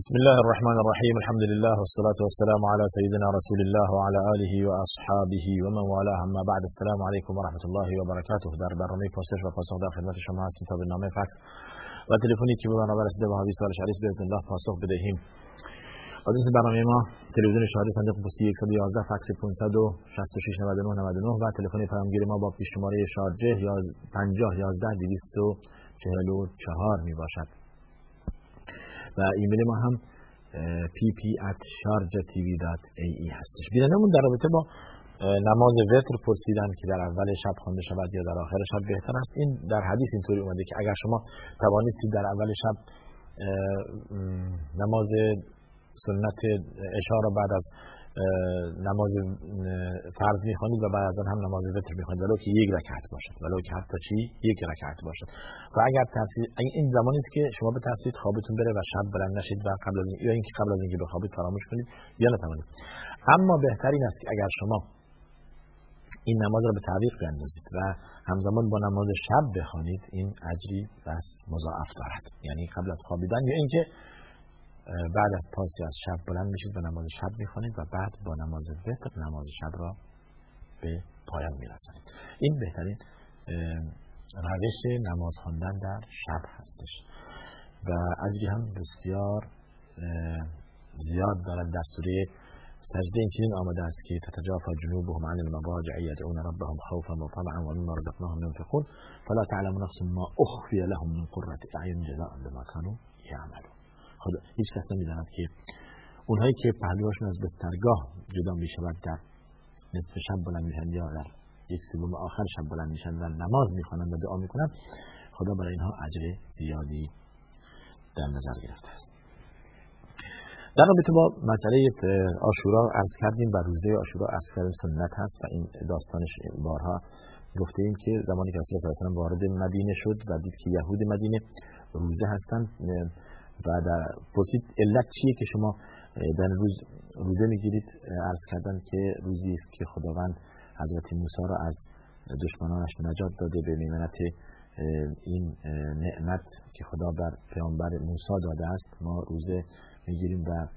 بسم الله الرحمن الرحيم الحمد لله والصلاة والسلام على سيدنا رسول الله وعلى آله وأصحابه ومن والاه اما بعد السلام عليكم ورحمة الله وبركاته در برنامه پرسش و پاسخ در خدمت شما هستیم تا به نامه فکس و تلفنی که به برنامه رسیده و حاوی سوالش علیس باذن الله پاسخ بدهیم آدرس برنامه ما تلویزیون شاهد صندوق پستی 111 فکس 566 99 99 و تلفن پیامگیر ما با پیش شماره شارجه 50 11 244 می باشد و ایمیل ما هم pp@sharjatv.ae هستش. بینندمون در رابطه با نماز وتر پرسیدن که در اول شب خوانده شود یا در آخر شب بهتر است. این در حدیث اینطوری اومده که اگر شما توانستید در اول شب نماز سنت اشاره بعد از نماز فرض می‌خوانید و بعد از آن هم نماز وتر می‌خوانید ولو که یک رکعت باشد ولو که حتی چی؟ یک رکعت باشد. و اگر ترسید این زمانی است که شما به ترسید خوابتون بره و شب بلند نشید و قبل از یا اینکه قبل از اینکه بخوابید فراموش کنید یا نتوانید اما بهترین است که اگر شما این نماز را به تعویق بیندازید و همزمان با نماز شب بخوانید این اجری بس مضاعف دارد. یعنی قبل از خوابیدن یا اینکه بعد از پاسی از شب بلند میشید و نماز شب می‌خوانید و بعد با نماز وتر نماز شب را به پایان میرسانید. این بهترین روش نماز خواندن در شب هستش. و اجری هم بسیار زیاد دارد در سوره سجده. این چنین آمده است که تتجافى جنوبهم عن المضاجع يدعون ربهم خوفا وطمعا ومما رزقناهم ينفقون. فلا تعلم نفس ما اخفي لهم من قرة اعين جزاء بما كانوا يعملون خدا. هیچ کس نمی‌داند که اونهایی که پهلوهاشون از بسترگاه جدا می شود در نصف شب بلند میشن یا در یک سوم آخر شب بلند میشن و نماز می‌خوانند و دعا می‌کنند خدا برای اینها اجر زیادی در نظر گرفته است. در رابطه با مسئله آشورا عرض کردیم و روزه آشورا عرض کردیم سنت هست و این داستانش بارها گفته ایم که زمانی که رسول الله وارد مدینه شد و دید که یهود مدینه روزه هستند و در پرسید علت چیه که شما در روز روزه می‌گیرید عرض کردن که روزی است که خداوند حضرت موسی را از دشمنانش نجات داده به میمنت این نعمت که خدا بر پیامبر موسی داده است. ما روزه می‌گیریم و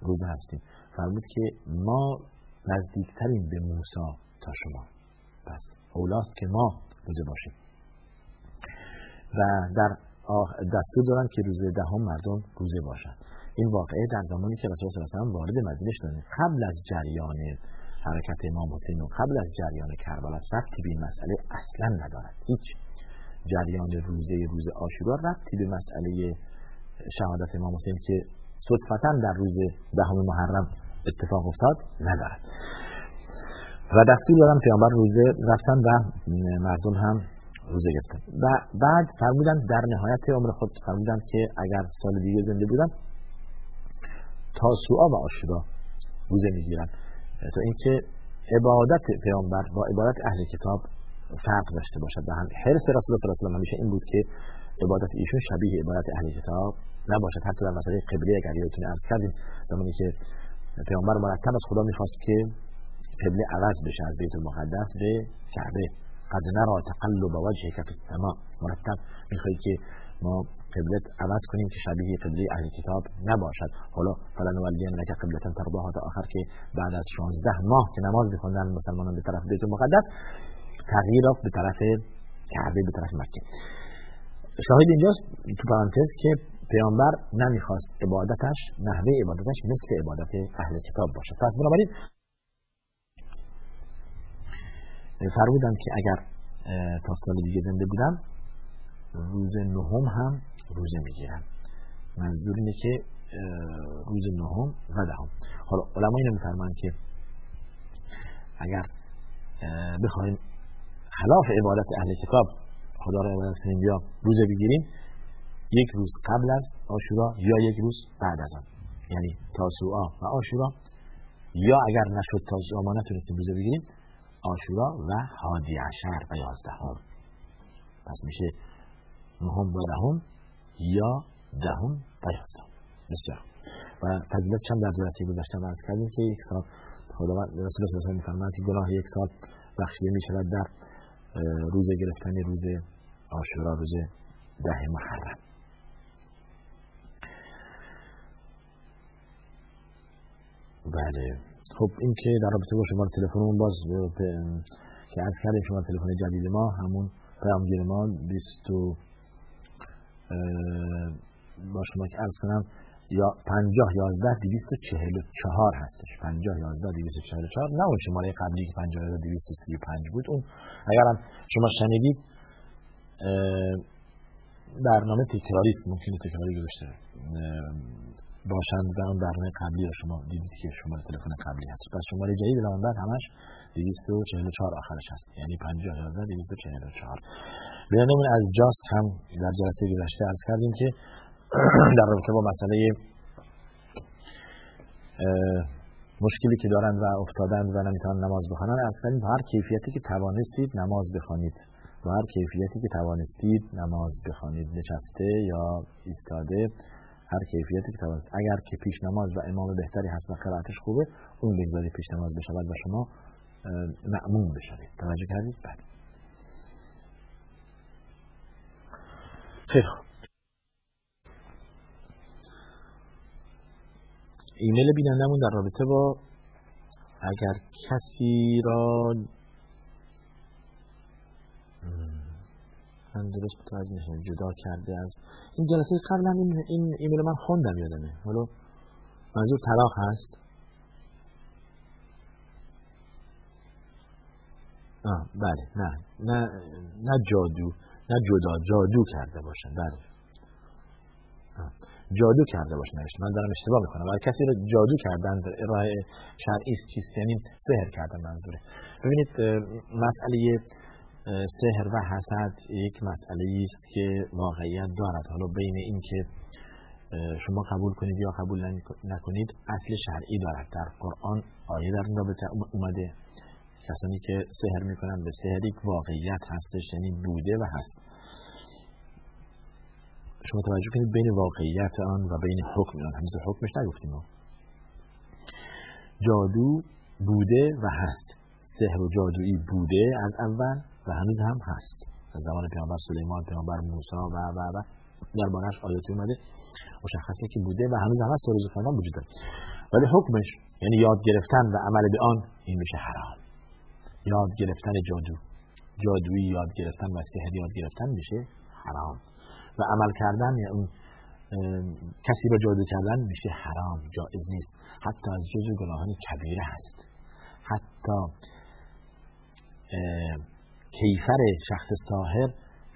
روزه هستیم. فرمود که ما نزدیکترین به موسی تا شما. پس اولاست که ما روزه باشیم. و در دستور دارن که روز دهم مردم روزه باشند این واقعه در زمانی که رسول الله وارد مدینه شدند قبل از جریان حرکت امام حسین و قبل از جریان کربلا ربطی به این مسئله اصلا ندارد. هیچ. جریان روزه روز آشورا ربطی به مسئله شهادت امام حسین که صدفتا در روز دهم محرم اتفاق افتاد ندارد. و دستور دارن پیامبر روزه رفتن و مردم هم روزه گرفتن و بعد فرمودن در نهایت عمر خود فرمودن که اگر سال دیگه زنده بودن تاسوعا و آشورا روزه می‌گیرن تا اینکه عبادت پیامبر با عبادت اهل کتاب فرق داشته باشد و هم حرس رسول الله صلی الله علیه و همیشه این بود که عبادت ایشون شبیه عبادت اهل کتاب نباشد. حتی در مسئله قبله اگر یادتون عرض کردیم زمانی که پیامبر مرتب از خدا می‌خواست که قبله عوض بشه از بیت المقدس به کعبه. قد نرى تقلب وجهك في السماء. مرتب میخوایی که ما قبلت عوض کنیم که شبیه قبله اهل کتاب نباشد. حالا فلان نک قبلتا ترضاها تا آخر که بعد از 16 ماه که نماز میخوندن مسلمانان به طرف بیت المقدس تغییر رفت به طرف کعبه به طرف مکه. شاهد اینجاست تو پرانتز که پیامبر نمی‌خواست عبادتش نحوه عبادتش مثل عبادت اهل کتاب باشد پس بنابراین فرمودن که اگر تا سال دیگه زنده بودن روز نهم هم روزه می‌گیرن منظور اینه که روز نهم و دهم. حالا علما اینو میفرمان که اگر بخوایم خلاف عبادت اهل کتاب خدا را عبادت کنیم یا روزه بگیریم یک روز قبل از آشورا یا یک روز بعد از آن. یعنی تاسوعا و آشورا یا اگر نشد تا ما نتونستیم روزه بگیریم آشورا و هادی عشر و یازدهم. پس میشه نهم و دهم یا دهم و یازدهم. بسیار. و فضیلت چند در جلسه گذشته از کردیم که یک سال خداوند رسول الله صلی الله علیه و گناه یک سال بخشیده می شود در روز گرفتن روز آشورا روز ده محرم. بله. خب این که در رابطه با شماره تلفنمون باز که از کردیم شما تلفن جدید ما همون پیامگیر ما 20 با شما که عرض کنم یا 50 11 244 هستش. 50 11 244 نه اون شماره قبلی که 50 11 235 بود. اون اگرم شما شنیدید برنامه تکراری است ممکنه تکراری گذاشته باشند و اون برنامه قبلی رو شما دیدید که شماره تلفن قبلی هست. پس شماره جدید الان بعد همش 244 آخرش هست. یعنی 50 11 244 بیانمون از جاست هم در جلسه گذشته عرض کردیم که در رابطه با مسئله مشکلی که دارند و افتادند و نمی‌تونن نماز بخوانند از با هر کیفیتی که توانستید نماز بخوانید. با هر کیفیتی که توانستید نماز بخوانید. نشسته یا ایستاده. هر کیفیتی که توانستید اگر که پیش نماز و امام بهتری هست و قرائتش خوبه اون بگذارید پیش نماز بشود و شما معمون بشوید. توجه کردید؟ بعد بله. خیلی ایمیل بینندمون در رابطه با اگر کسی را درست متوجه نشدم جدا کرده از این جلسه قبلا این, این ایمیل من خوندم یادمه. حالا منظور طلاق هست؟ آه بله. نه. نه نه جادو نه جدا جادو کرده باشن. بله. جادو کرده باشه نوشته. من دارم اشتباه می‌کنم. ولی کسی رو جادو کردن راه شرعی چیست؟ یعنی سحر کردن منظوره. ببینید مسئله سحر و حسد یک مسئله است که واقعیت دارد. حالا بین این که شما قبول کنید یا قبول نکنید اصل شرعی دارد. در قرآن آیه در این رابطه اومده. کسانی که سحر می‌کنن به سحر یک واقعیت هستش یعنی بوده و هست. شما توجه کنید بین واقعیت آن و بین حکم آن. هنوز حکمش نگفتیم جادو بوده و هست. سحر و جادویی بوده از اول. و هنوز هم هست. از زمان پیامبر سلیمان پیامبر موسی و و و در بانش آیاتی اومده. مشخصه که بوده و هنوز هم هست روز وجود داره. ولی حکمش یعنی یاد گرفتن و عمل به آن این میشه حرام یاد گرفتن جادو. جادویی یاد گرفتن و سحر یاد گرفتن میشه حرام. و عمل کردن یا اون کسی را جادو کردن میشه حرام جائز نیست. حتی از جزو گناهان کبیره هست. حتی کیفر شخص ساهر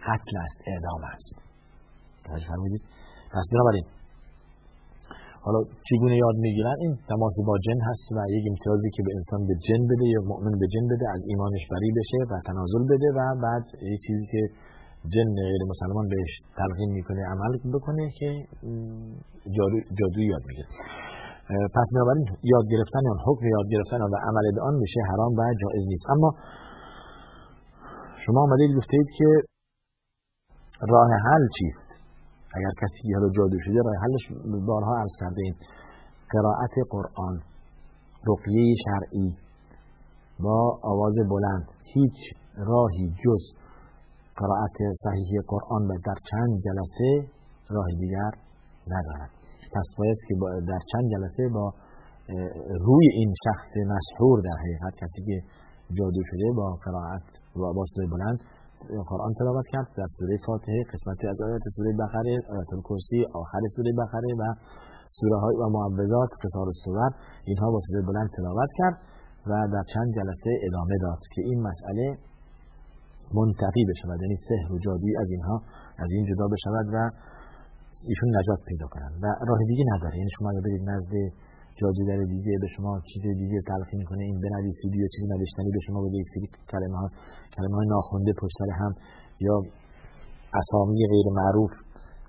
حتل است اعدام است. توجه فرمودید. پس بنابراین حالا چگونه یاد می‌گیرن؟ این تماس با جن هست و یک امتیازی که به انسان به جن بده یا مؤمن به جن بده از ایمانش بری بشه و تنازل بده و بعد یک چیزی که جن غیر مسلمان بهش تلقین می‌کنه عمل بکنه که جادوی یاد می‌گیره. پس بنابراین یاد گرفتن آن حکم یاد گرفتن و عمل به آن میشه حرام و جایز نیست. اما شما آمدید گفتید که راه حل چیست؟ اگر کسی حالا جادو شده راه حلش بارها عرض کرده ایم. قرائت قرآن رقیه شرعی با آواز بلند. هیچ راهی جز قرائت صحیح قرآن و در چند جلسه راه دیگر ندارد. پس باید که در چند جلسه با روی این شخص مشهور در حقیقت کسی که جادو شده با قرائت و با صدای بلند قرآن تلاوت کرد در سوره فاتحه قسمتی از آیات سوره بقره آیات الکرسی آخر سوره بقره و سوره های و معوذات قصار الصور اینها با صدای بلند تلاوت کرد و در چند جلسه ادامه داد که این مسئله منتقی بشود یعنی سحر و جادویی از اینها از این جدا بشود و ایشون نجات پیدا کنند. و راه دیگه نداره. یعنی شما اگر برید نزد جادوگر دیگه به شما چیز دیگه تلقین کنه این بنویسید یا چیز نوشتنی به شما بده. یک سری کلمه ها کلمه های ناخونده پشت هم یا اسامی غیر معروف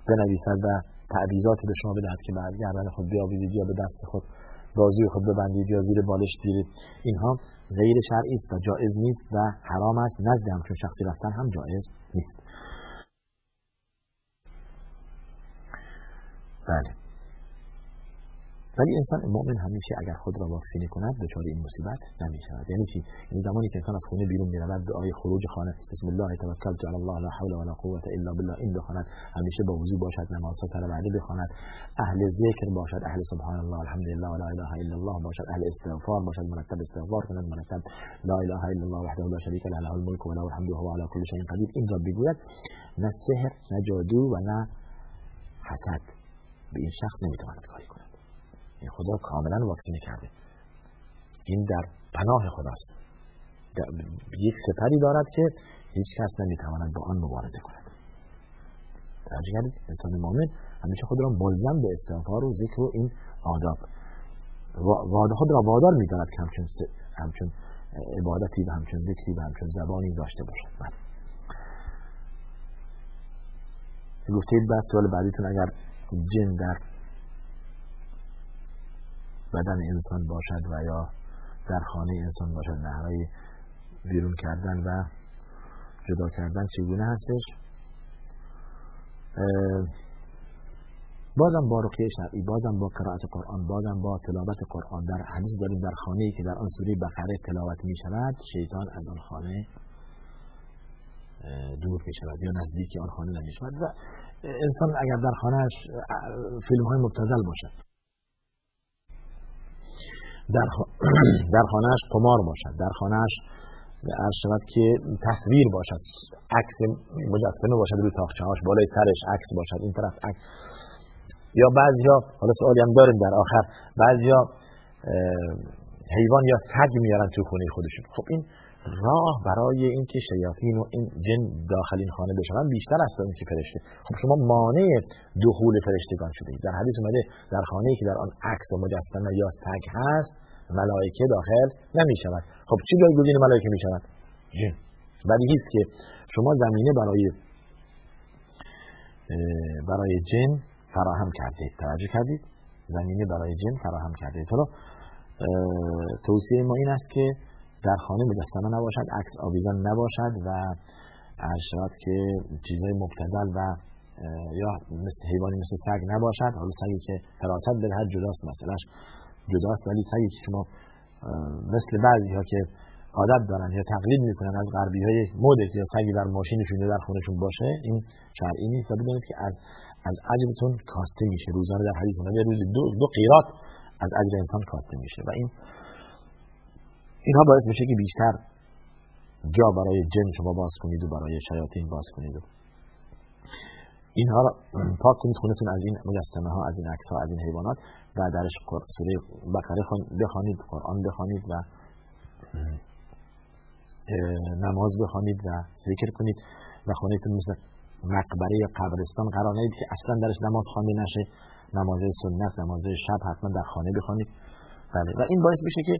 بنویسد و تعویضات به شما بدهد که بعد گردن خود بیاویزید یا به دست خود بازوی خود ببندید یا زیر بالش گیرید. اینها غیر شرعی است و جایز نیست و حرام است. نزد همچون شخصی رفتن هم جایز نیست. بله. ولی انسان مؤمن همیشه اگر خود را واکسینه کند دچار این مصیبت نمی‌شود. یعنی چی؟ این زمانی که انسان از خونه بیرون می‌رود دعای خروج خانه بسم الله توکلت علی الله لا حول ولا قوه الا بالله این بخواند. همیشه با وضو باشد نماز سر وعده بخواند. اهل ذکر باشد اهل سبحان الله الحمد لله ولا اله الا الله باشد. اهل استغفار باشد مرتب استغفار کند مرتب. لا اله الا الله وحده لا شریک له له الملك وله الحمد وهو على كل شيء قدیر. این را بگوید نه سحر نه جادو و نه حسد. به این شخص نمی‌تواند کاری کند. این خدا کاملا واکسینه کرده. این در پناه خداست. یک سپری دارد که هیچ کس نمی‌تواند با آن مبارزه کند. توجه کردید انسان مؤمن همیشه خود را ملزم به استغفار و ذکر و این آداب. خود را وادار می‌داند که همچون, همچون عبادتی و همچون ذکری و همچون زبانی داشته باشد. بله. گفته بعد سوال بعدیتون اگر جن در بدن انسان باشد و یا در خانه انسان باشد. نحوه بیرون کردن و جدا کردن چگونه هستش؟ بازم با رقیه شرعی بازم با قرائت قرآن بازم با تلاوت قرآن. در حدیث داریم در خانه که در آن سوره تلاوت می شود شیطان از آن خانه دور می شود یا نزدیک آن خانه نمی شود و انسان اگر در خانهش فیلم های مبتزل باشد. در, خانهش قمار باشد. در خانهش عرض شود که تصویر باشد. عکس مجسمه باشد روی تاخچه هاش بالای سرش عکس باشد. این طرف عکس. یا بعضیا حالا سوالی هم داریم در آخر بعضیا حیوان یا سگ میارن تو خونه خودشون. خب این راه برای اینکه شیاطین و این جن داخل این خانه بشون بیشتر است تا اینکه فرشته خب شما مانع دخول فرشتگان شده در حدیث اومده در خانه که در آن عکس و مجسمه یا سگ هست ملائکه داخل نمی شود خب چی جایگزین ملائکه می شود جن. ولی هیست که شما زمینه برای برای جن فراهم کردید توجه کردید؟ زمینه برای جن فراهم کردید حالا توصیه ما این است که در خانه مجسمه نباشد عکس آویزان نباشد و ارشاد که چیزای مبتزل و یا مثل حیوانی مثل سگ نباشد. حالا سگی که حراست هر جداست مثلاش جداست ولی سگی که شما مثل بعضی ها که عادت دارن یا تقلید می‌کنن از غربی های مده یا سگی در ماشینشون یا در خونشون باشه این شرعی نیست. و بدونید که از از اجرتون کاسته میشه. روزانه در حدیث اومده روزی دو دو قیرات از اجر انسان کاسته میشه. و این اینها باعث میشه که بیشتر جا برای جن شما باز کنید و برای شیاطین باز کنید. اینها را پاک کنید خونتون از این مجسمه ها از این عکس ها از این حیوانات و درش سوره بقره بخوانید قرآن بخوانید و نماز بخوانید و ذکر کنید و خونتون مثل مقبره یا قبرستان قرار ندید که اصلا درش نماز خوانده نشه. نماز سنت نماز شب حتما در خانه بخوانید. بله. و این باعث میشه که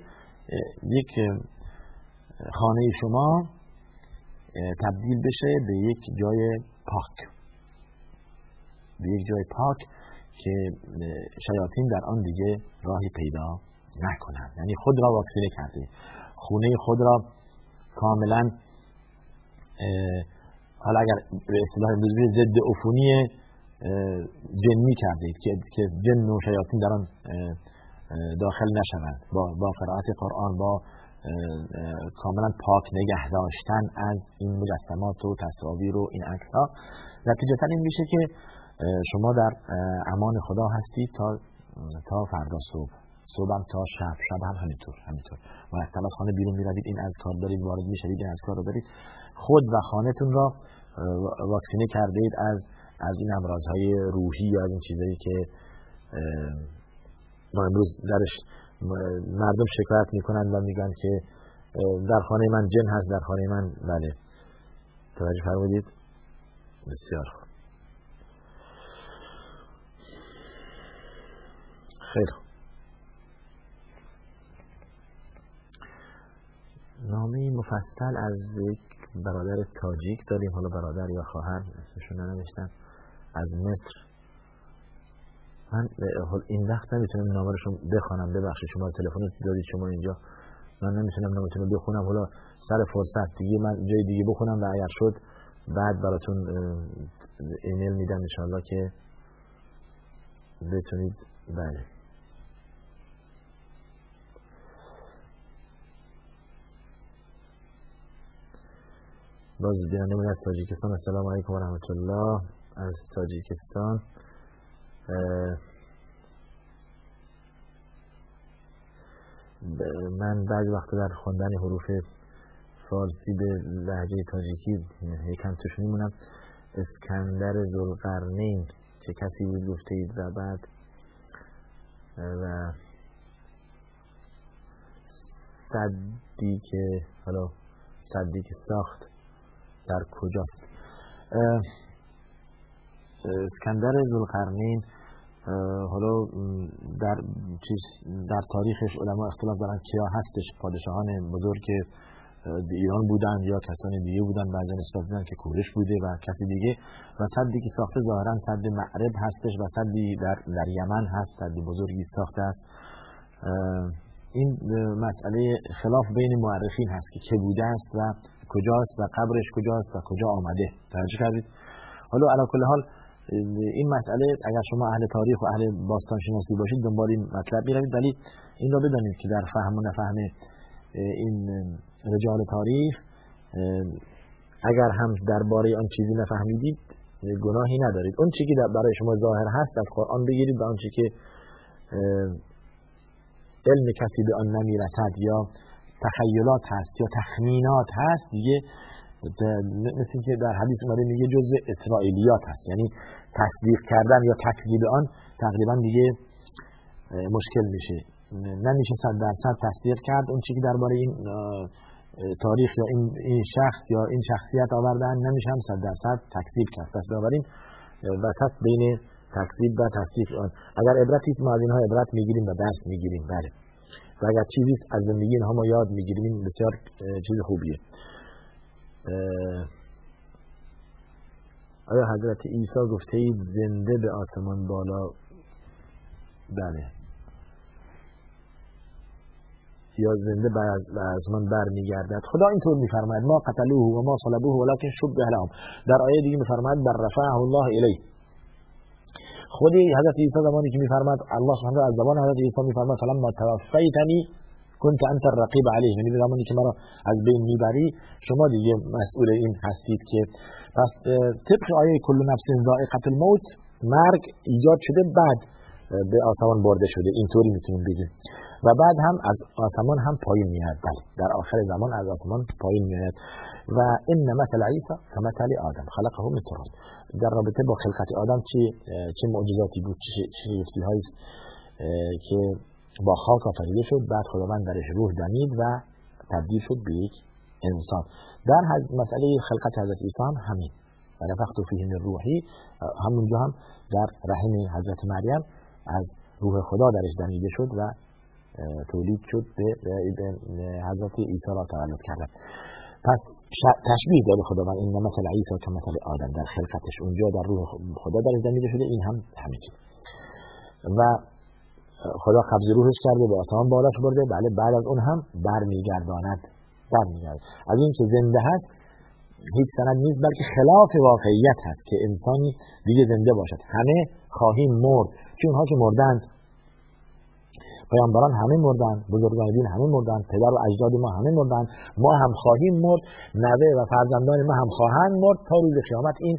یک خانه شما تبدیل بشه به یک جای پاک. به یک جای پاک که شیاطین در آن دیگه راهی پیدا نکنند. یعنی خود را واکسینه کرده خونه خود را کاملا حالا اگر به اصطلاح امروز ضد عفونی جنی کردید که جن و شیاطین در آن داخل نشوند. با, با قرائت قرآن با کاملا پاک نگه داشتن از این مجسمات و تصاویر و این عکس ها نتیجتا این میشه که شما در امان خدا هستید تا تا فردا صبح. صبح هم تا شب. شب هم همینطور همینطور. وقت از خانه بیرون می‌روید این از کار دارید وارد می‌شوید این از کار رو دارید. خود و خانهتون را واکسینه کردید از از این امراضهای روحی یا این چیزایی که ما امروز درش مردم شکایت می‌کنن و میگن که در خانه من جن هست در خانه من بله. توجه فرمودید؟ بسیار خوب. خیر. نامه مفصل از یک برادر تاجیک داریم حالا برادر یا خواهر اسمشون ننوشتن از مصر. من این وقت نمی‌تونم نامه رو بخوانم ببخشید شما تلفن دادید شما اینجا. من نمی‌تونم نامتون رو بخونم. حالا سر فرصت دیگه من جای دیگه بخونم و اگر شد بعد براتون ایمیل میدم انشالله که بتونید. بله. باز بیننده از تاجیکستان. السلام علیکم و رحمت الله. از تاجیکستان. من بعضی وقت در خوندن حروف فارسی به لحجه تاجیکی یکم توش میمونم. اسکندر زلقرنین چه کسی بود گفته اید؟ و بعد و صدی که حالا صدی که ساخت در کجاست؟ اسکندر زلقرنین حالا در چیز در تاریخش علما اختلاف دارن کیا هستش پادشاهان بزرگ ایران بودن یا کسانی دیگه بودن بعضی نسبت دیدن که کورش بوده و کسی دیگه و صدی که ساخته ظاهرا صد معرب هستش و صدی در, در یمن هست صد بزرگی ساخته است. این مسئله خلاف بین مورخین هست که چه بوده است و کجاست و قبرش کجاست و کجا آمده. توجه کردید. حالا کل حال این مسئله اگر شما اهل تاریخ و اهل باستان شناسی باشید دنبال این مطلب می‌روید. ولی این را بدانید که در فهم و نفهم این رجال تاریخ اگر هم درباره آن چیزی نفهمیدید گناهی ندارید. اون چیزی که برای شما ظاهر هست از قرآن بگیرید و آن چیزی که علم کسی به آن نمی‌رسد یا تخیلات هست یا تخمینات هست دیگه مثل که در حدیث اومده میگه جزء اسرائیلیات هست. یعنی تصدیق کردن یا تکذیب آن تقریبا دیگه مشکل میشه. نمیشه صد درصد تصدیق کرد. اون چیزی که درباره این تاریخ یا این, این شخص یا این شخصیت آوردن نمیشه هم صد درصد تکذیب کرد. پس بنابراین وسط بین تکذیب و تصدیق آن. اگر عبرتی است ما از اینها عبرت می‌گیریم و درس می‌گیریم. بله. و اگر چیزی از زندگی اینها ما یاد می‌گیریم بسیار چیز خوبیه. آیا حضرت عیسی گفته اید زنده به آسمان بالا؟ بله. یا زنده به آسمان بر میگردد خدا اینطور میفرماید. ما قتلوه و ما صلبوه ولکن شبه لهم در آیه دیگه میفرماید بر رفعه الله الیه. خود حضرت عیسی زمانی که میفرماد الله سبحانه از زبان حضرت عیسی میفرماد فلما توفیتنی كنت انت الرقیب علیه یعنی زمانی که مرا از بین می‌بری شما دیگه مسئول این هستید که پس طبق آیه کل نفس ذائقه الموت مرگ ایجاد شده بعد به آسمان برده شده. اینطوری می‌تونیم بگیم. و بعد هم از آسمان هم پایین میاد بله در آخر زمان از آسمان پایین میاد و این مثل عیسی کمثل آدم خلقه من تراب. در رابطه با خلقت آدم چه چه معجزاتی بود چه شگفتی هایی که با خاک آفریده شد بعد خداوند درش روح دمید و تبدیل شد به یک انسان. در مسئله خلقت حضرت عیسی هم همین. و نفخت فیه من روحی همونجا هم در رحم حضرت مریم از روح خدا درش دمیده شد و تولید شد به حضرت عیسی را تولد کرده. پس تشبیه داده خداوند این مثل عیسی که مثل آدم در خلقتش اونجا در روح خدا در دمیده شده این هم همین و خدا قبض روحش کرده به آسمان بالاش برده. بله بعد از اون هم برمیگرداند برمیگرد از این که زنده هست هیچ سند نیست بلکه خلاف واقعیت هست که انسانی دیگه زنده باشد. همه خواهیم مرد. چون اونها که مردند پیامبران همه مردن بزرگان دین همه مردن پدر و اجداد ما همه مردن ما هم خواهیم مرد نوه و فرزندان ما هم خواهند مرد. تا روز قیامت این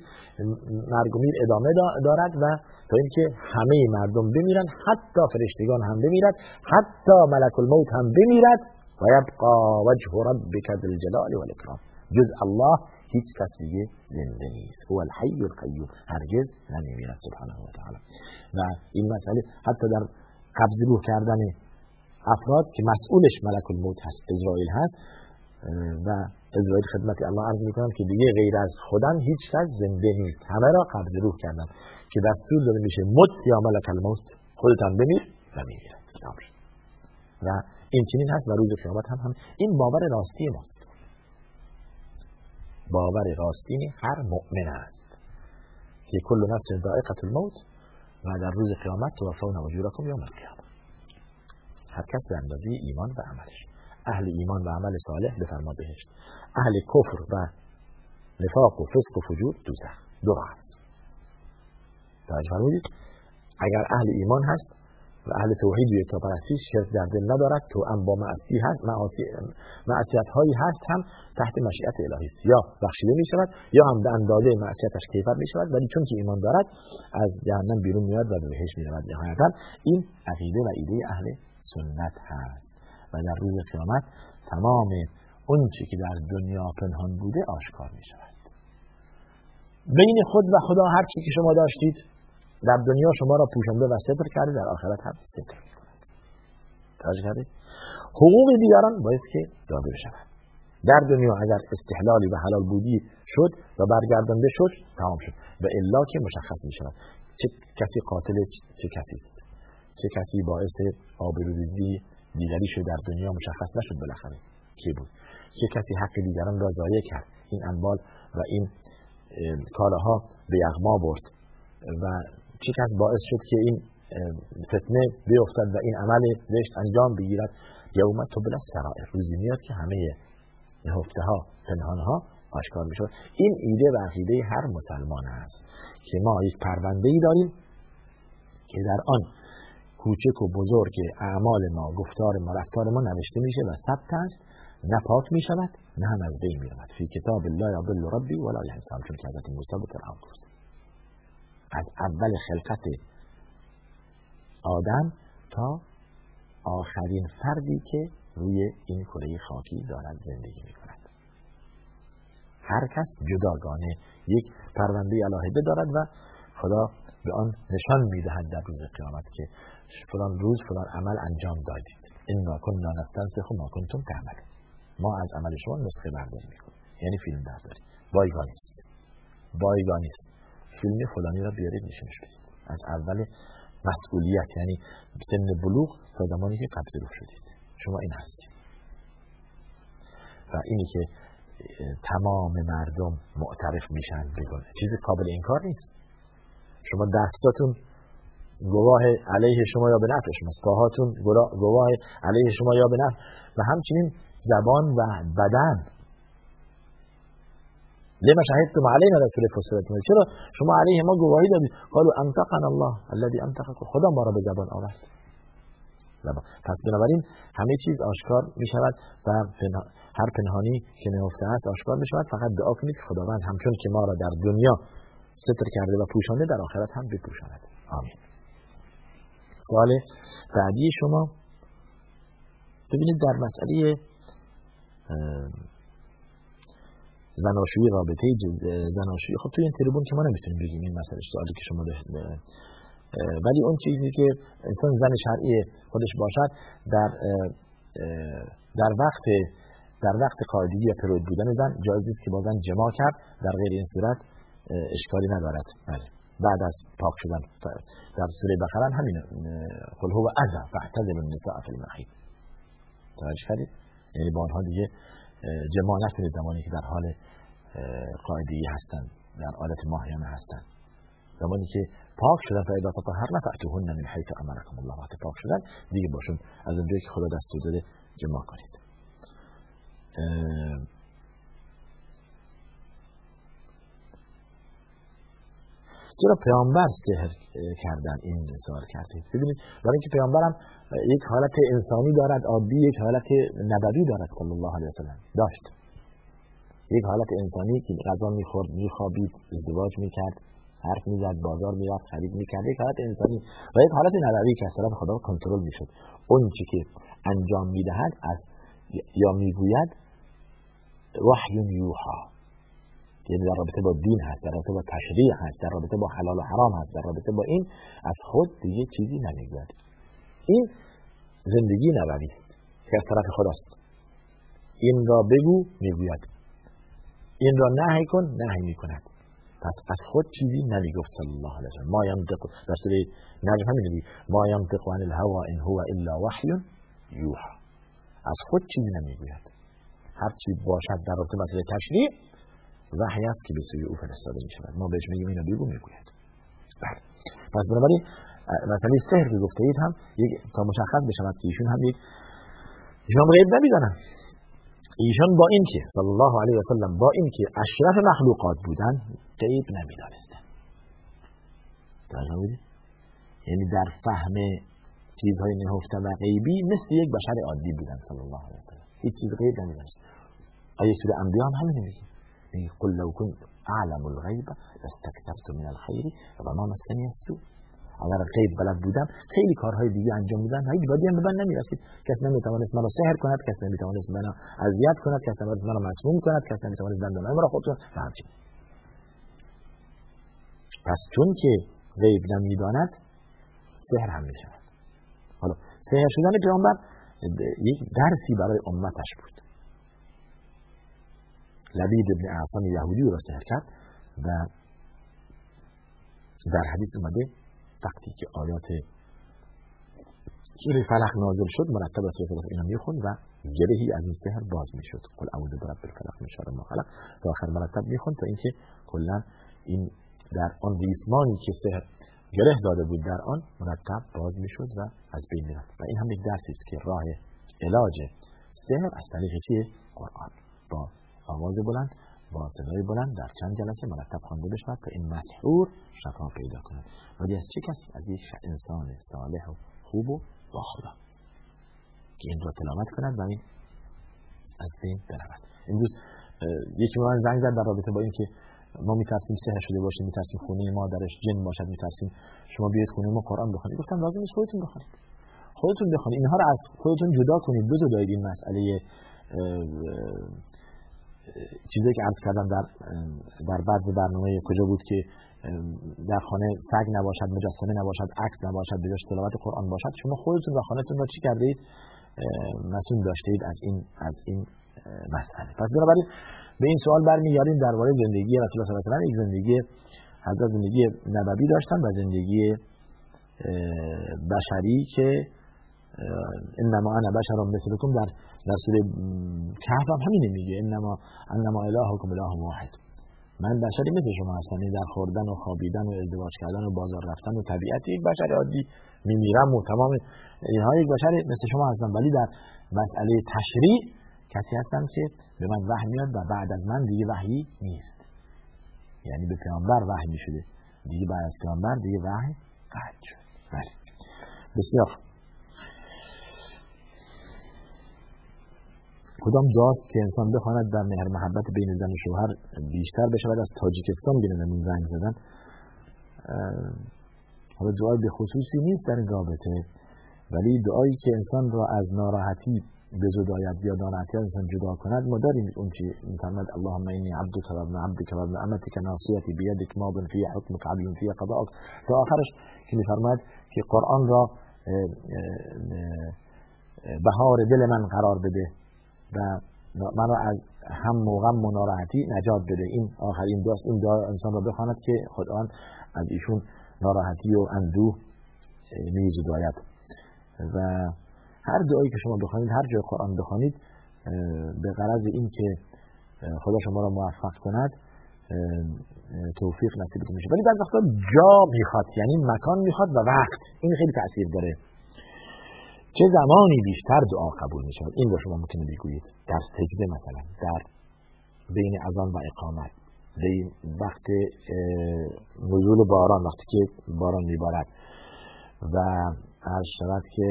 مرگ ادامه دارد و تا اینکه همه مردم بمیرند حتی فرشتگان هم بمیرد حتی ملک الموت هم بمیرد و یبقى وجه ربک بالجلال والاکرام. جز الله هیچ کس دیگه زنده نیست. هو الحی القیوم. هرگز نمیمیرد سبحانه و تعالی. و این مسئله حتی در قبض روح کردن افراد که مسئولش ملک الموت هست اسرائیل هست و اسرائیل خدمت الله عرض می‌کنم که دیگه غیر از خودم هیچ کس زنده نیست. همه را قبض روح کردن که دستور داده میشه مت یا ملک الموت. خودتان بمیر و میمیرد و این چنین هست و روز قیامت هم, هم این باور راستی ماست. باور راستین هر مؤمن است که کل نفس ذائقه الموت و در روز قیامت توفون اجورکم یوم القیامه هر کس به اندازه ایمان و عملش. اهل ایمان و عمل صالح بفرما بهشت. اهل کفر و نفاق و فسق و فجور دوزخ. دو هست. توجه فرمودید؟ اگر اهل ایمان هست و اهل توحید و یکتاپرستی شرک در دل ندارد تو هم با معصی هست معصیت هایی هست هم تحت مشیت الهی. است یا بخشیده می شود یا هم به اندازه معصیتش کیفر می شود ولی چون که ایمان دارد از جهنم بیرون میاد و به بهشت می رود نهایتا. این عقیده و ایده اهل سنت هست. و در روز قیامت تمام اون چی که در دنیا پنهان بوده آشکار می شود بین خود و خدا هر چی که شما داشتید در دنیا شما را پوشنده و ستر کرده در آخرت هم ستر می کند توجه حقوق دیگران باید که داده بشود. در دنیا اگر استحلالی و حلال بودی شد و برگردنده شد تمام شد. و الا که مشخص می شود چه کسی قاتل چه کسی است. چه کسی باعث آبروریزی دیگری شد در دنیا مشخص نشد بالاخره. کی بود؟ چه کسی حق دیگران را ضایع کرد. این انبال و این کالاها به یغما برد. و چه کس باعث شد که این فتنه بیفتد و این عمل زشت انجام بگیرد؟ یوم تو بلا سرائر روزی میاد که همه نهفته ها پنهان ها آشکار می این ایده و عقیده هر مسلمان است که ما یک پرونده ای داریم که در آن کوچک و بزرگ اعمال ما گفتار ما رفتار ما نوشته میشه و ثبت است. نه پاک می شود نه هم از بین می رود فی کتاب الله یضل ربی ولا ینسام چون که حضرت موسی به فرعون گفت از اول خلقت آدم تا آخرین فردی که روی این کره خاکی دارد زندگی می کند هر کس جداگانه یک پرونده علاهده دارد و خدا به آن نشان می‌دهد در روز قیامت که فلان روز فلان عمل انجام دادید. انا کننا نستنسخ ما کنتم تعملون ما از عمل شما نسخه برداری می‌کنیم. یعنی فیلم برداری. بایگانیست بایگانیست فیلم فلانی را بیارید نشونش بدید از اول مسئولیت یعنی سن بلوغ تا زمانی که قبض روح شدید. شما این هستید. و اینی که تمام مردم معترف میشن بگونه چیزی قابل انکار نیست. شما دستاتون گواه علیه شما یا به نفع شما. پاهاتون گواه علیه شما یا به نفع. و همچنین زبان و بدن. لما شهدتم علینا رسول فصلت چرا؟ شما علیه ما گواهی دادید قالوا انتقنا الله الذي انتق خدا ما را به زبان آورد. پس بنابراین همه چیز آشکار می شود و هر پنهانی که نهفته است آشکار می شود فقط دعا کنید. خداوند همچون که ما را در دنیا ستر کرده و پوشانده در آخرت هم بپوشاند. آمین. سوال بعدی شما. ببینید در مسئله زناشویی رابطه زناشویی خب توی این تریبون که ما نمی‌تونیم بگیم این مسئله سوالی که شما داشت ولی اون چیزی که انسان زن شرعی خودش باشد در در وقت در وقت قاعدگی یا پرود بودن زن جایز نیست که با زن جماع کرد در غیر این صورت اشکالی ندارد. بله. بعد از پاک شدن. در سوره بقره همین قل هو اذى فاعتزلوا النساء فی المحیط توجه کردید؟ یعنی با آنها دیگه جماع نکنید زمانی که در حال قاعدگی هستند در حالت ماهیانه هستند. زمانی که پاک شدن فایده تطهرن فاتوهن من حیث امرکم الله. وقتی پاک شدن دیگه باشون از اونجایی که خدا دستور داده جماع کنید. چرا پیامبر سحر کردن این سوال کردید ببینید برای اینکه پیامبرم یک حالت انسانی دارد عادی یک حالت نبوی دارد صلی الله علیه وسلم داشت. یک حالت انسانی که غذا می‌خورد میخوابید ازدواج می‌کرد حرف می‌زد بازار می‌رفت خرید می‌کرد یک حالت انسانی و یک حالت نبوی که از طرف خدا کنترل می‌شد. اون چی که انجام می‌دهد از یا می‌گوید وحی یوحا. یعنی در رابطه با دین هست در رابطه با تشریع هست در رابطه با حلال و حرام هست در رابطه با این از خود دیگه چیزی نمی‌گوید این زندگی نبوی است که از طرف خداست. این را بگو می‌گوید. این را نهی کن نهی می‌کند. پس از خود چیزی نمی‌گفت صلی الله علیه وسلم ما ینطق در سوره نجم همین ما ینطق عن الهوا ان هو الا وحی یوحى از خود چیزی نمی‌گوید. هر چی باشد در رابطه مسئله تشریع وحی است که به سوی او فرستاده می شود ما بهش میگیم اینو بگو می‌گوید. بله. پس بنابراین مسئله سحر که گفته اید هم یک تا مشخص بشود که ایشون هم یک ایشون غیب نمی‌دانن ایشان با این که صلی الله علیه و سلم با این که اشرف مخلوقات بودن غیب نمی‌دانستن. یعنی در فهم چیزهای نهفته و غیبی مثل یک بشر عادی بودن صلی الله علیه وسلم هیچ چیز غیب نمی‌دونست آیه سوره انبیاء هم همین میگه؟ قل لو كنت اعلم الغیب لاستكثرت من الخير. و ما مسنی السوء. اگر غیب بلد بودم خیلی کارهای دیگه انجام میدن هیچ بدی هم به من نمی‌رسید. کس نمی‌توانست مرا سحر کند کس نمی‌توانست مرا اذیت کند کس نمی‌توانست مرا مسموم کند کس نمی‌توانست دندان مرا خودتون همچین پس چون که غیب نمی‌داند سحر هم می‌شود. حالا سحر شدن پیامبر یک درسی برای امتش بود. لبید ابن اعصام یهودی را سحر کرد و در حدیث اومده وقتی که آیات سوره فلق نازل شد مرتب از سوره اینا می‌خوند و گرهی از این سحر باز می‌شد. قل اعوذ برب الفلق من شر ما خلق. تا آخر مرتب می‌خوند تا اینکه کلا این در آن ریسمانی که سحر گره داده بود در آن مرتب باز می‌شد و از بین می‌رفت. و این هم یک درسی است که راه علاج سحر از طریق چیه؟ قرآن. با آواز بلند با صدای بلند در چند جلسه مرتب خوانده بشود تا این مسحور شفا پیدا کند. ولی از چه کسی از یک انسان صالح و خوب و با خدا. که این را تلاوت کند و این از بین برود. امروز یکی من زنگ زد در رابطه با اینکه ما میترسیم سحر شده باشیم میترسیم خونه ما درش جن باشد میترسیم شما بیاید خونه ما قرآن بخونید. گفتم لازم نیست خودتون بخونید. خودتون بخونید. اینها رو از خودتون جدا کنید. دو دایید این مسئله چیزی که عرض کردم در در بعض برنامه کجا بود که در خانه سگ نباشد مجسمه نباشد عکس نباشد به تلاوت قرآن باشد شما خودتون و خانهتون را چی کردید؟ مسئول داشتید از این از این مسئله. پس بنابراین به این سوال برمیگردیم درباره زندگی رسول الله صلی الله زندگی حضرت زندگی نبوی داشتن و زندگی بشری که انما انا بشر مثلكم در در سوره کهف هم همینه میگه. انما انما الهکم اله واحد. من بشری مثل شما هستم. در خوردن و خوابیدن و ازدواج کردن و بازار رفتن و طبیعت یک بشر عادی میمیرم و تمام اینها یک بشر مثل شما هستم. ولی در مسئله تشریع کسی هستم که به من وحی میاد و بعد از من دیگه وحی نیست. یعنی به پیامبر وحی می‌شده. دیگه بعد از پیامبر دیگه وحی قطع شد. بله. بسیار کدام داست که انسان بخواند در مهر محبت بین زن و شوهر بیشتر بشود از تاجیکستان بینه این زنگ زدن؟ حالا دعای به خصوصی نیست در این رابطه ولی دعایی که انسان را از ناراحتی به زدایت یا ناراحتی انسان جدا کند ما داریم اون چی میفرماد اللهم اینی عبدک و ابن عبدک و ابن امتک ناصیتی بیدک ماض فی حکمک عدل فی قضاءک تا آخرش که میفرماد که قرآن را بهار دل من قرار بده. و من را از هم و غم و ناراحتی نجات بده. این آخرین دعاست این دعا انسان را بخواند که خداوند از ایشون ناراحتی و اندوه میزداید و هر دعایی که شما بخوانید هر جای قرآن بخوانید به غرض این که خدا شما را موفق کند توفیق نصیبتون میشه. ولی بعض وقتا جا می‌خواد یعنی مکان می‌خواد و وقت. این خیلی تاثیر داره. چه زمانی بیشتر دعا قبول می این رو شما ممکنه بگویید. در سجده مثلا در بین اذان و اقامت به وقت نزول باران وقتی که باران میبارد و از شود که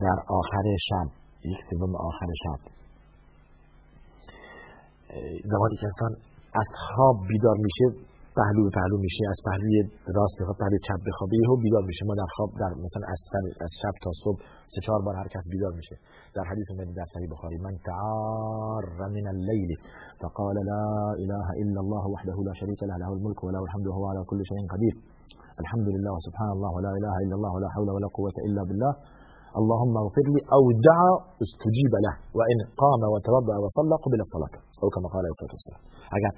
در آخر شب یک سوم آخر شب زمانی که انسان از خواب بیدار میشه پهلو به پهلو میشه از پهلوی راست بخواد پهلوی چپ بخوابه یهو بیدار میشه. ما در خواب در مثلا از, از شب تا صبح سه چهار بار هر کس بیدار میشه. در حدیث اومده در صحیح بخاری من تعار من الليل فقال لا اله الا الله وحده لا شريك له له الملك وله الحمد وهو على كل شيء قدير الحمد لله وسبحان الله ولا اله الا الله ولا حول ولا قوة الا بالله. اللهم اغفر لي أو دعا استجيب له وان قام وتوضأ وصلى قبلت صلاته أو كما قال عليه الصلاة والسلام. اگر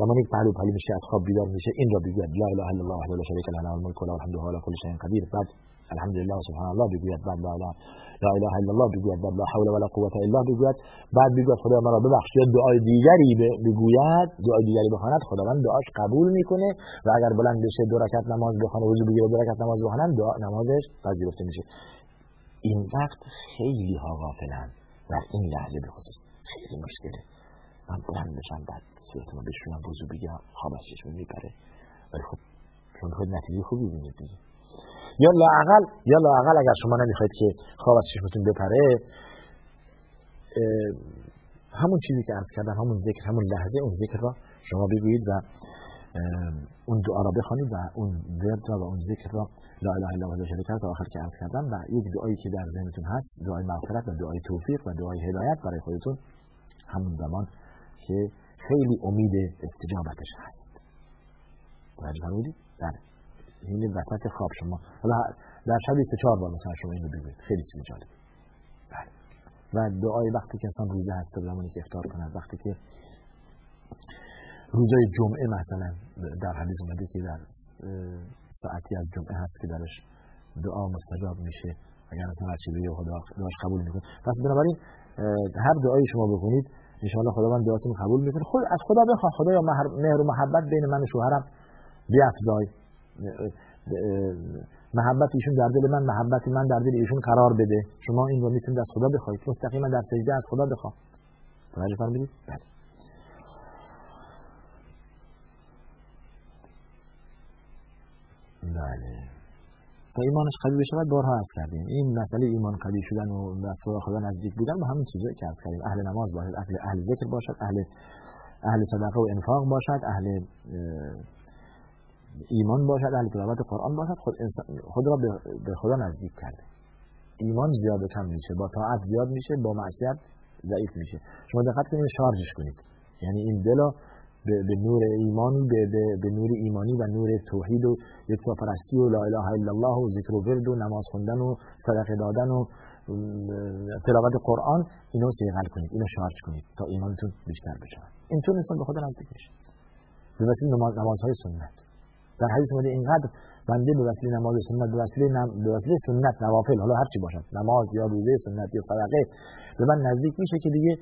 زمانی که پهلو پهلو میشه از خواب بیدار میشه. این را بگوید لا اله الا الله وحده لا شریک له له الملك وله الحمد وهو على كل شيء قدير بعد الحمد لله سبحان الله بگوید بعد لا اله لا اله الا الله بگوید بعد لا حول ولا قوه الا بگوید. بعد بگوید خدا مرا ببخش یا دعای دیگری بگوید دعای دیگری بخواند خداوند دعاش قبول می‌کنه. و اگر بلند بشه دو رکعت نماز بخونه وضو بگیره دو رکعت نماز بخونه دعا نمازش پذیرفته میشه. این وقت خیلی ها غافلن در این لحظه به خصوص. خیلی مشکله. من بلند بشم بعد صورتمو بشونم بزرگ بگم. خواب از چشم میپره ولی خب شما خود نتیجه خوبی بینید دیگه. یا لاعقل یا لاعقل اگر شما نمی‌خواید که خواب از چشمتون بپره همون چیزی که عرض کردم همون ذکر همون لحظه اون ذکر را شما بگویید و اون دعا را بخوانید و اون ورد را و اون ذکر را لا اله الا الله شریک تا آخر که عرض کردم و یک دعایی که در ذهنتون هست دعای مغفرت و دعای توفیق و دعای هدایت برای خودتون همون زمان که خیلی امید استجابتش هست. توجه فرمودید بله. این وسط خواب شما. حالا در شب 24 بار مثلا شما اینو بگوید. خیلی چیز جالب. بله. و دعای وقتی که انسان روزه هست زمانی که افطار کند وقتی که روزای جمعه مثلا در حدیث اومده که در ساعتی از جمعه هست که درش دعا مستجاب میشه. اگر مثلا چیزی خدا داشت قبول می‌کنه. پس بنابراین هر دعایی شما بکنید ان شاء الله خداوند دعاتون قبول می‌کنه. خود از خدا بخواه. خدایا مهر و محبت بین من و شوهرم بیافزای محبت ایشون در دل من محبت من در دل ایشون قرار بده. شما این رو می‌تونید از خدا بخواید. مستقیما در سجده از خدا بخواه. توجه فرمودید؟ بله. بله. تا ایمانش قوی بشود بارها از کردیم. این مسئله ایمان قوی شدن و به خدا نزدیک بودن با همین چیزایی که از کردیم. اهل نماز باشد اهل اهل ذکر باشد اهل اهل صدقه و انفاق باشد اهل ایمان باشد اهل تلاوت قرآن باشد. خود, خود را به خدا نزدیک کرده. ایمان زیاد کم میشه با طاعت زیاد میشه با معصیت ضعیف میشه. شما دقت کنید شارژش کنید. یعنی این دل به نور ایمان به, به, نور ایمانی و نور توحید و پرستی و لا اله الا الله و ذکر و ورد و نماز خوندن و صدقه دادن و تلاوت قرآن اینو سیغل کنید اینو شارژ کنید تا ایمانتون بیشتر بشه. اینطور انسان به خدا نزدیک میشه به وسیله نمازهای سنت. در حدیث اومده اینقدر بنده به وسیله نماز سنت به وسیله نم... به سنت نوافل حالا هر چی باشد نماز یا روزه سنت یا صدقه به من نزدیک میشه که دیگه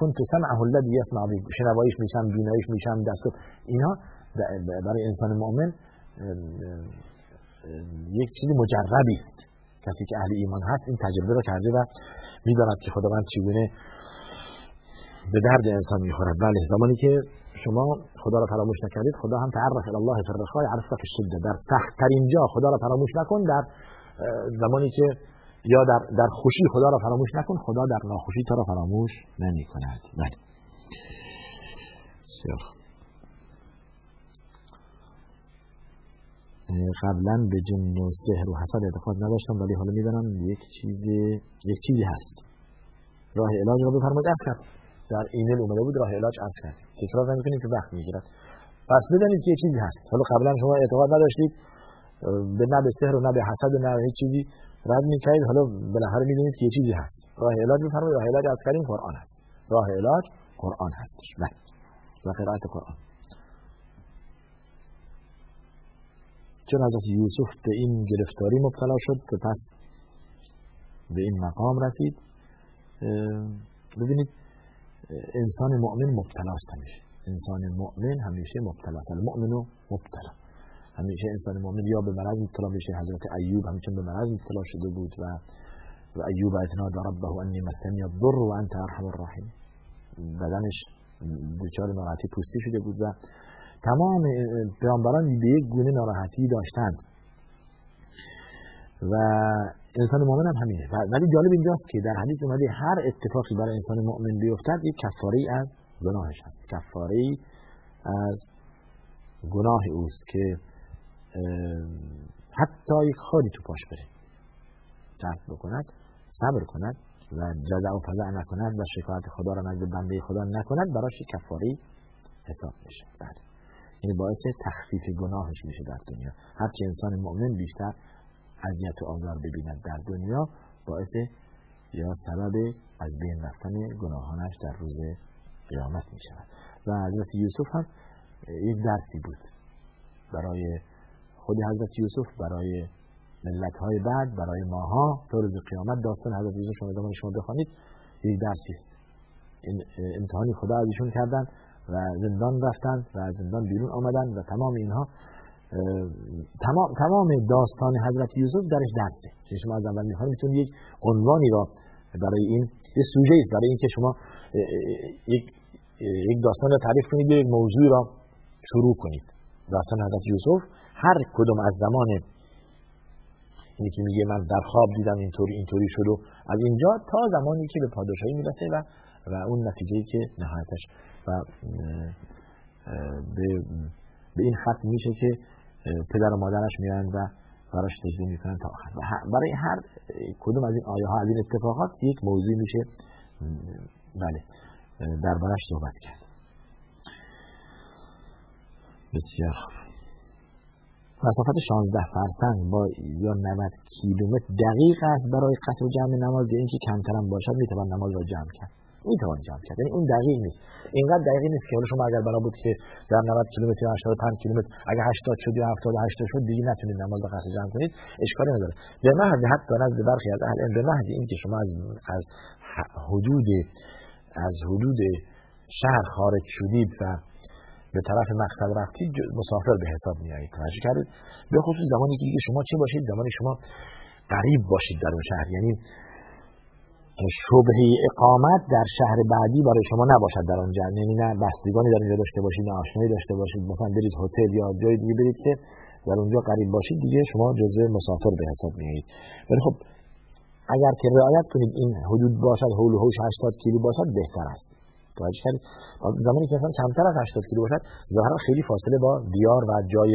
کنت سمعه الذي يسمع به شنواییش میشم بیناییش میشم دست اینا برای انسان مؤمن یک چیزی مجربی است. کسی که اهل ایمان هست این تجربه رو کرده و می‌داند که خداوند چگونه به درد انسان می‌خورد. بله زمانی که شما خدا را فراموش نکردید خدا هم تعرف الله فی الرخاء عرف فی الشده در سخت ترین جا خدا را فراموش نکن در زمانی که یا در در خوشی خدا را فراموش نکن خدا در ناخوشی تو را فراموش نمی کند بله قبلا به جن و سحر و حسد اعتقاد نداشتم ولی حالا می‌دانم یک چیزی یک چیزی هست. راه علاج را بفرمایید. از کرد. در ایمیل اومده بود راه علاج. از کرد. تکرار نمی‌کنیم که وقت می‌گیرد. پس بدانید که یه چیزی هست. حالا قبلا شما اعتقاد نداشتید. به نه به سحر و نه به حسد و نه هیچ چیزی. رد می‌کنید حالا بالاخره می‌دونید که یه چیزی هست. راه علاج بفرمایید راه علاج از کردیم قرآن هست. راه علاج قرآن هستش بله. و قرائت قرآن. چون حضرت یوسف به این گرفتاری مبتلا شد سپس به این مقام رسید. ببینید انسان مؤمن مبتلاست همیشه. انسان مؤمن همیشه مبتلاست. المؤمن مبتلا. همیشه انسان مؤمن یا به مرض مبتلا میشه. حضرت ایوب همیشه به مرض مبتلا شده بود و و ایوب اتنا ربه انی مسنی الضر و انت ارحم الراحمین. بدنش دچار ناراحتی پوستی شده بود و تمام پیامبران به یک گونه ناراحتی داشتند. و انسان مؤمن هم همینه. ولی جالب اینجاست که در حدیث اومده هر اتفاقی برای انسان مؤمن بیفتد یک کفاره از گناهش هست. کفاره از گناه اوست که حتی یک خالی تو پاش بره. درد بکند صبر کند و جزع و فضع نکند و شکایت خدا را نزد بنده خدا نکند براش کفاری حساب میشه. بله. این باعث تخفیف گناهش میشه در دنیا. هرچی انسان مؤمن بیشتر اذیت و آزار ببیند در دنیا باعث یا سبب از بین رفتن گناهانش در روز قیامت می و حضرت یوسف هم یک درسی بود برای خود حضرت یوسف برای ملت های بعد برای ماها تا روز قیامت داستان حضرت یوسف شما زمان شما بخوانید یک درسی است. امتحانی خدا از ایشون کردن و زندان رفتن و از زندان بیرون آمدن و تمام اینها تمام تمام داستان حضرت یوسف درش درسه که شما از اول می‌خواید می‌تونید یک عنوانی را برای این یه سوژه است برای اینکه شما یک یک داستان را تعریف کنید یک موضوع را شروع کنید. داستان حضرت یوسف هر کدوم از زمان یکی میگه من در خواب دیدم اینطوری اینطوری شد و از اینجا تا زمانی که به پادشاهی می‌رسه و و اون نتیجه که نهایتش و به, به این خط میشه که پدر و مادرش میان و براش سجده می‌کنن تا آخر. و برای هر کدوم از این آیه ها از این اتفاقات یک موضوع میشه بله دربارش صحبت کرد. بسیار خوب. مسافت 16 فرسنگ با یا 90 کیلومتر دقیق است برای قصر جمع نماز یا اینکه کمتر هم باشد می‌توان نماز را جمع کرد. می‌توان جمع کرد. یعنی اون دقیق نیست. اینقدر دقیق نیست که حالا شما اگر برای بود که در 90 کیلومتر یا 85 کیلومتر اگر 80 شد یا 78 شد دیگه نتونید نماز را قصر جمع کنید. اشکالی نداره. به محض حتی نزد برخی از اهل به محض اینکه شما از از حدود از حدود شهر خارج شدید و به طرف مقصد رفتید مسافر به حساب میایید توجه کردید؟ به خصوص زمانی که شما چه باشید؟ زمانی شما قریب باشید در اون شهر. یعنی شبهه اقامت در شهر بعدی برای شما نباشد در اونجا یعنی نه بستگانی در اونجا داشته باشید نه آشنایی داشته باشید. مثلا برید هتل یا جای دیگه برید که در اونجا قریب باشید دیگه شما جزو مسافر به حساب میایید ولی خب اگر که رعایت کنید این حدود باشد حول و حوش 80 کیلو باشد بهتر است. توجه کردید زمانی که اصلا کمتر از 80 کیلو باشد ظاهرا خیلی فاصله با دیار و جای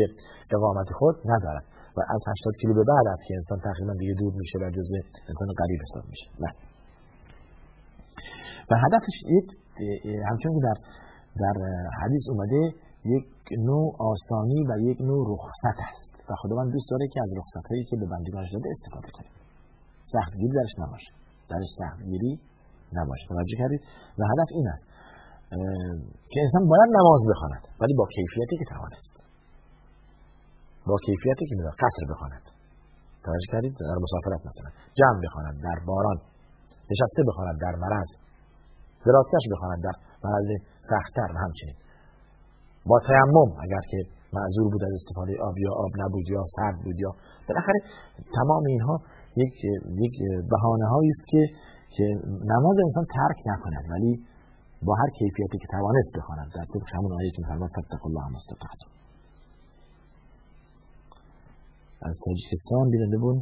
اقامت خود ندارد. و از 80 کیلو به بعد است که انسان تقریبا دیگه دور میشه و جزء انسان قریب حساب میشه. نه. و هدفش یک همچون که در در حدیث اومده یک نوع آسانی و یک نوع رخصت است. و خداوند دوست داره که از رخصت هایی که به بندگانش داده استفاده کنیم سختگیری درش نباشه. درش سختگیری نباشه توجه کردید؟ و هدف این است که انسان باید نماز بخواند ولی با کیفیتی که توانست. با کیفیتی که میدار قصر بخواند. توجه کردید؟ در مسافرت مثلا. جمع بخواند در باران. نشسته بخواند در مرض. دراستش بخواند در مرض سختتر و همچنین. با تیمم اگر که معذور بود از استفاده آب یا آب نبود یا سرد بود یا بالاخره تمام اینها یک یک بهانه است که که نماز انسان ترک نکند ولی با هر کیفیتی که توانست بخواند. در طبق همون آیه که فرمود فتق الله مستطعتم از تاجیکستان بیننده بود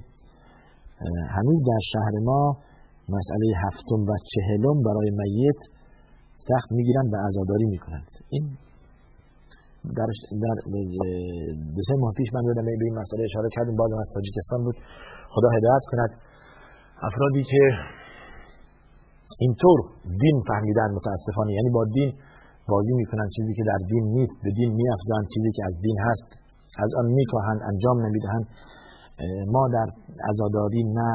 هنوز در شهر ما مسئله هفتم و چهلم برای میت سخت می‌گیرند و عزاداری می‌کنند. این در, در دو سه ماه پیش من دادم به این مسئله اشاره کردیم بعد از تاجیکستان بود. خدا هدایت کند. افرادی که اینطور دین فهمیدن متاسفانه. یعنی با دین بازی می‌کنن. چیزی که در دین نیست به دین میافزن. چیزی که از دین هست از آن میکاهند انجام نمی‌دهند. ما در عزاداری نه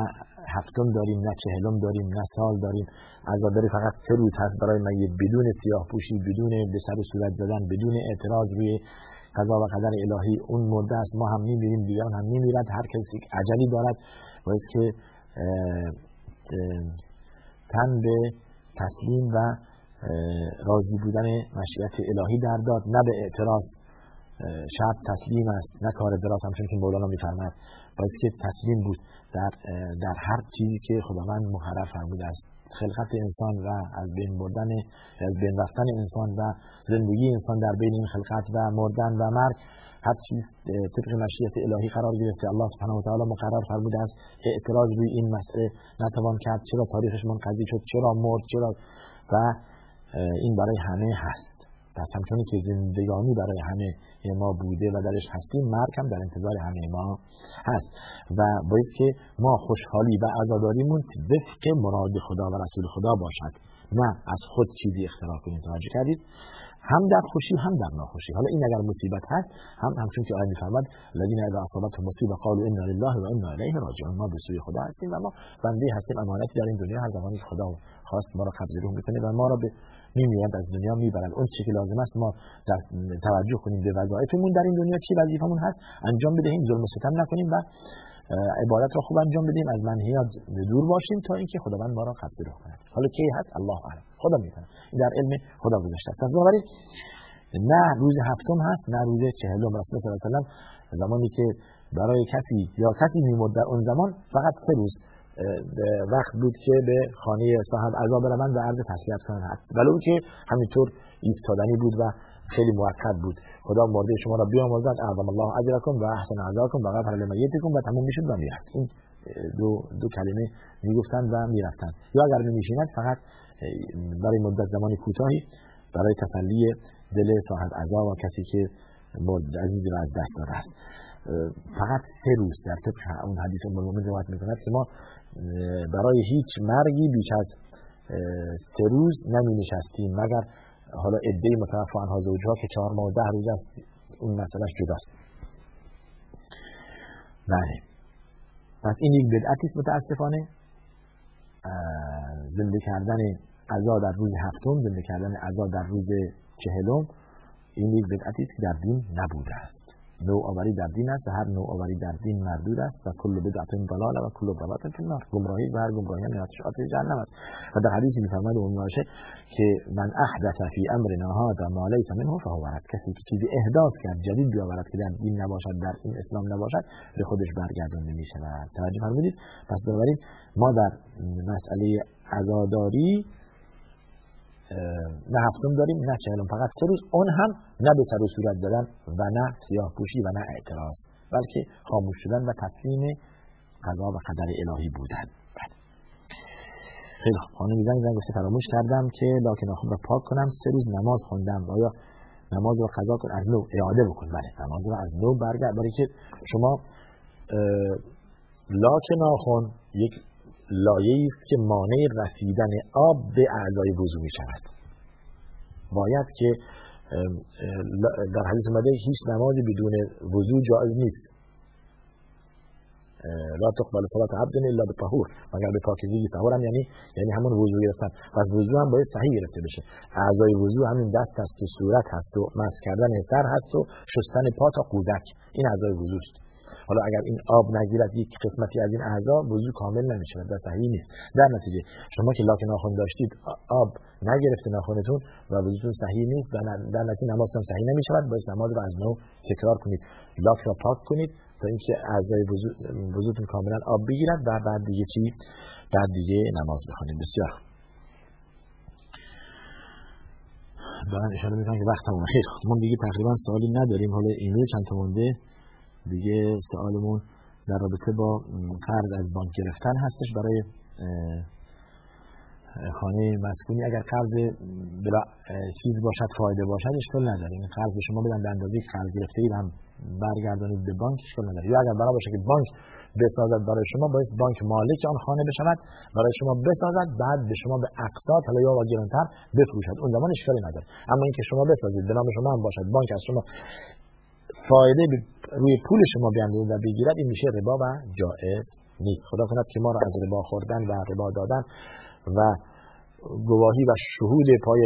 هفتم داریم نه چهلم داریم نه سال داریم. عزاداری فقط سه روز هست برای میت بدون سیاه پوشی بدون به سر صورت زدن بدون اعتراض روی قضا و قدر الهی. اون مرده است. ما هم میمیریم. دیگران هم میمیرد. هر کسی عجلی دارد. باید که تن به تسلیم و راضی بودن مشیت الهی در داد. نه به اعتراض شب تسلیم است نه کار دراز همچون که مولانا میفرماید. باید که تسلیم بود در, در هر چیزی که خداوند مقرر فرموده است. خلقت انسان و از بین بردن از بین رفتن انسان و زندگی انسان در بین این خلقت و مردن و مرگ هر چیز طبق مشیت الهی قرار گرفته. الله سبحانه و تعالی مقرر فرموده است اعتراض روی این مسئله نتوان کرد چرا تاریخش منقضی شد چرا مرد چرا و این برای همه هست. پس همچنانی که زندگانی برای همه ما بوده و درش هستیم مرگ هم در انتظار همه ما هست. و باید که ما خوشحالی و عزاداریمون وفق مراد خدا و رسول خدا باشد. نه از خود چیزی اختراع کنیم. توجه کردید؟ هم در خوشی هم در ناخوشی. حالا این اگر مصیبت هست هم همچون که آیه میفرماد الذين اذا اصابتهم مصیبه قالوا انا لله و انا الیه راجعون. ما به سوی خدا هستیم و ما بنده هستیم امانتی در این دنیا هر زمانی خدا خواست ما را قبض روح می‌کنه و ما را به میمیرند از دنیا می‌برند اون چی که لازم است ما در توجه کنیم به وظایفمون. در این دنیا چی وظیفمون هست؟ انجام بدهیم ظلم و ستم نکنیم و عبادت را خوب انجام بدیم. از منهیات دور باشیم تا اینکه خداوند ما را قبض روح کند. حالا کی هست؟ الله اعلم. خدا می‌تونه این در علم خدا گذاشته است. پس بنابراین نه روز هفتم هست نه روز چهلم. رسول الله صلی الله علیه و زمانی که برای کسی یا کسی میمرد در اون زمان فقط سه روز وقت بود که به خانه صاحب عزا بروند و عرض تسلیت کنند. ولو که همینطور ایستادنی بود و خیلی موقت بود. خدا مرده شما را بیامرزد. اعظم الله اجرکم و احسن عزاکم و غفر لمیتکم و تموم می‌شد و می‌رفت. این دو, دو کلمه می‌گفتند و می‌رفتند. یا اگر نمیشیند فقط برای مدت زمانی کوتاهی برای تسلی دل صاحب عزا و کسی که عزیزی را از دست داده است فقط سه روز در طبق اون حدیث ام المؤمنین روایت می‌کند که ما برای هیچ مرگی بیش از سه روز نمی نشستیم مگر حالا عده متوفا عنها زوجها که چهار ماه و ده روز است اون مسئلهش جداست. بله. پس این یک بدعتی است متاسفانه. زنده کردن عزا در روز هفتم زنده کردن عزا در روز چهلم این یک بدعتی است که در دین نبوده است. نوآوری در دین است و هر نوآوری در دین مردود است و کل بدعت ضلاله و کل ضلالت فی النار. گمراهی و هر گمراهی هم آتش جهنم است. و در حدیثی میفرماید اون باشه که من احدث فی امرنا هذا ما ليس منه فهو رد کسی که چیزی احداث کرد جدید بیاورد که در دین نباشد در این اسلام نباشد به خودش برگردانده می شود توجه فرمودید؟ پس بنابراین ما در مسئله عزاداری نه هفتم داریم نه چهلم. فقط سه روز. اون هم نه به سر و صورت دادن و نه سیاه پوشی و نه اعتراض بلکه خاموش شدن و تسلیم قضا و قدر الهی بودن. بله. خیلی خوب. خانم زنگ زنگ گفته فراموش کردم که لاکن آخون را پاک کنم. سه روز نماز خوندم. آیا نماز رو قضا کن؟ از نو اعاده بکن. بله. نماز رو از نو برگرد. برای که شما لاک ناخون یک لایه است که مانع رسیدن آب به اعضای وضو می شود باید که در حدیث اومده هیچ نمازی بدون وضو جایز نیست. لا تقبل صلات عبد الا بطهور. مگر به پاکیزی طهور هم یعنی یعنی همون وضو گرفتن پس وضو هم باید صحیح گرفته بشه. اعضای وضو همین دست هست و صورت هست و مس کردن سر هست و شستن پا تا قوزک. این اعضای وضو است. حالا اگر این آب نگیرد یک قسمتی از این اعضا وضو کامل نمیشه و صحیح نیست. در نتیجه شما که لاک ناخن داشتید آب نگرفته ناخنتون و وضوتون صحیح نیست در نتیجه نمازتون صحیح نمی‌شود باید نماز رو از نو تکرار کنید. لاک را پاک کنید تا اینکه اعضای وضوتون کاملا آب بگیرد و بعد دیگه چی؟ بعد دیگه نماز بخونید بسیار. دارن اشاره می‌کنن که وقت همون خیلی دیگه تقریبا سوالی نداریم. حالا ایمیل چند تا مونده؟ دیگه سوالمون در رابطه با قرض از بانک گرفتن هستش برای خانه مسکونی. اگر قرض بلا چیز باشد فایده باشد اشکال نداره. این قرض به شما بدن به اندازه قرض گرفته اید هم برگردانید به بانک اشکال نداره. یا اگر بنا باشه که بانک بسازد برای شما باید بانک مالک آن خانه بشود برای شما بسازد بعد به شما به اقساط حالا یا گرانتر بفروشد. اون زمان اشکالی نداره. اما اینکه شما بسازید به نام شما هم باشد بانک از شما فایده روی پول شما بیاندازه و بگیرد این میشه ربا و جائز نیست. خدا کند که ما را از ربا خوردن و ربا دادن و گواهی و شهود پای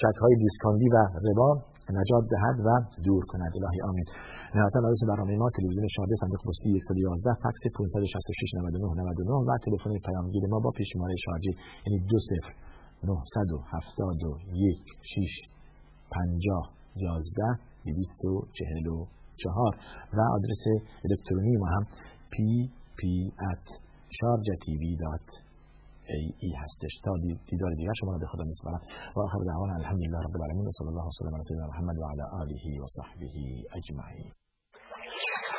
چک های دیسکاندی و ربا نجات دهد و دور کند. الهی آمین. نهایتا آدرس برنامه ما تلویزیون شاده صندوق پستی 111 فکس 566 99 99 و تلفن پیامگیر ما با پیشماره شارژی یعنی 20 971 6 50 11 244 و آدرس الکترونی ما هم pp at ای هستش. تا دیدار دیگر شما را به خدا میسپارم. و آخر دعوانا الحمدلله رب العالمین و صلی الله وسلم علی سیدنا محمد و علی آله و صحبه اجمعین.